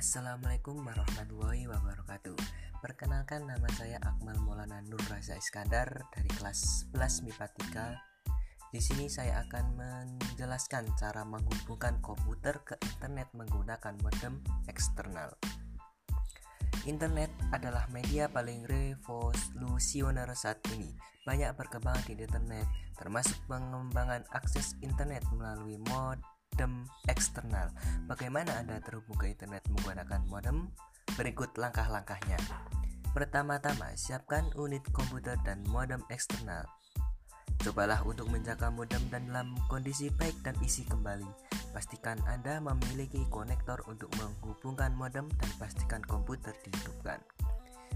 Assalamualaikum warahmatullahi wabarakatuh. Perkenalkan nama saya Akmal Maulana Nur Raza Iskandar dari kelas 11 MIPA 3 Di sini saya akan menjelaskan cara menghubungkan komputer ke internet menggunakan modem eksternal. Internet adalah media paling revolusioner saat ini. Banyak perkembangan di internet termasuk pengembangan akses internet melalui mod modem eksternal. Bagaimana Anda terhubung ke internet menggunakan modem? Berikut langkah-langkahnya. Pertama-tama, siapkan unit komputer dan modem eksternal. Cobalah untuk menjaga modem dan dalam kondisi baik dan isi kembali. Pastikan Anda memiliki konektor untuk menghubungkan modem dan pastikan komputer dihidupkan.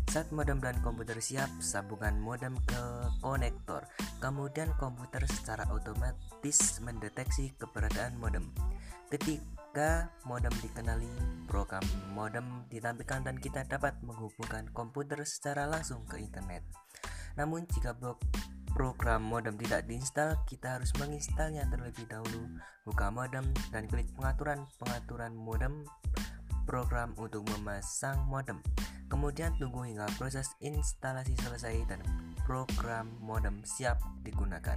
Saat modem dan komputer siap, sambungan modem ke konektor. Kemudian komputer secara otomatis mendeteksi keberadaan modem. Ketika modem dikenali, program modem ditampilkan dan kita dapat menghubungkan komputer secara langsung ke internet. Namun jika program modem tidak diinstal, kita harus menginstalnya terlebih dahulu. Buka modem dan klik pengaturan pengaturan modem program untuk memasang modem. Kemudian tunggu hingga proses instalasi selesai dan program modem siap digunakan.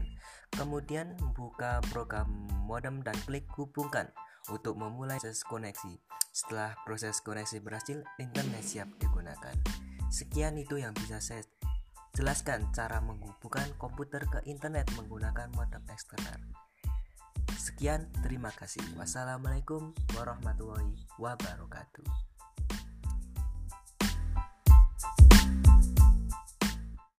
Kemudian buka program modem dan klik hubungkan untuk memulai proses koneksi. Setelah proses koneksi berhasil, internet siap digunakan. Sekian itu yang bisa saya jelaskan cara menghubungkan komputer ke internet menggunakan modem eksternal. Sekian, terima kasih. Wassalamualaikum warahmatullahi wabarakatuh.